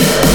Yeah.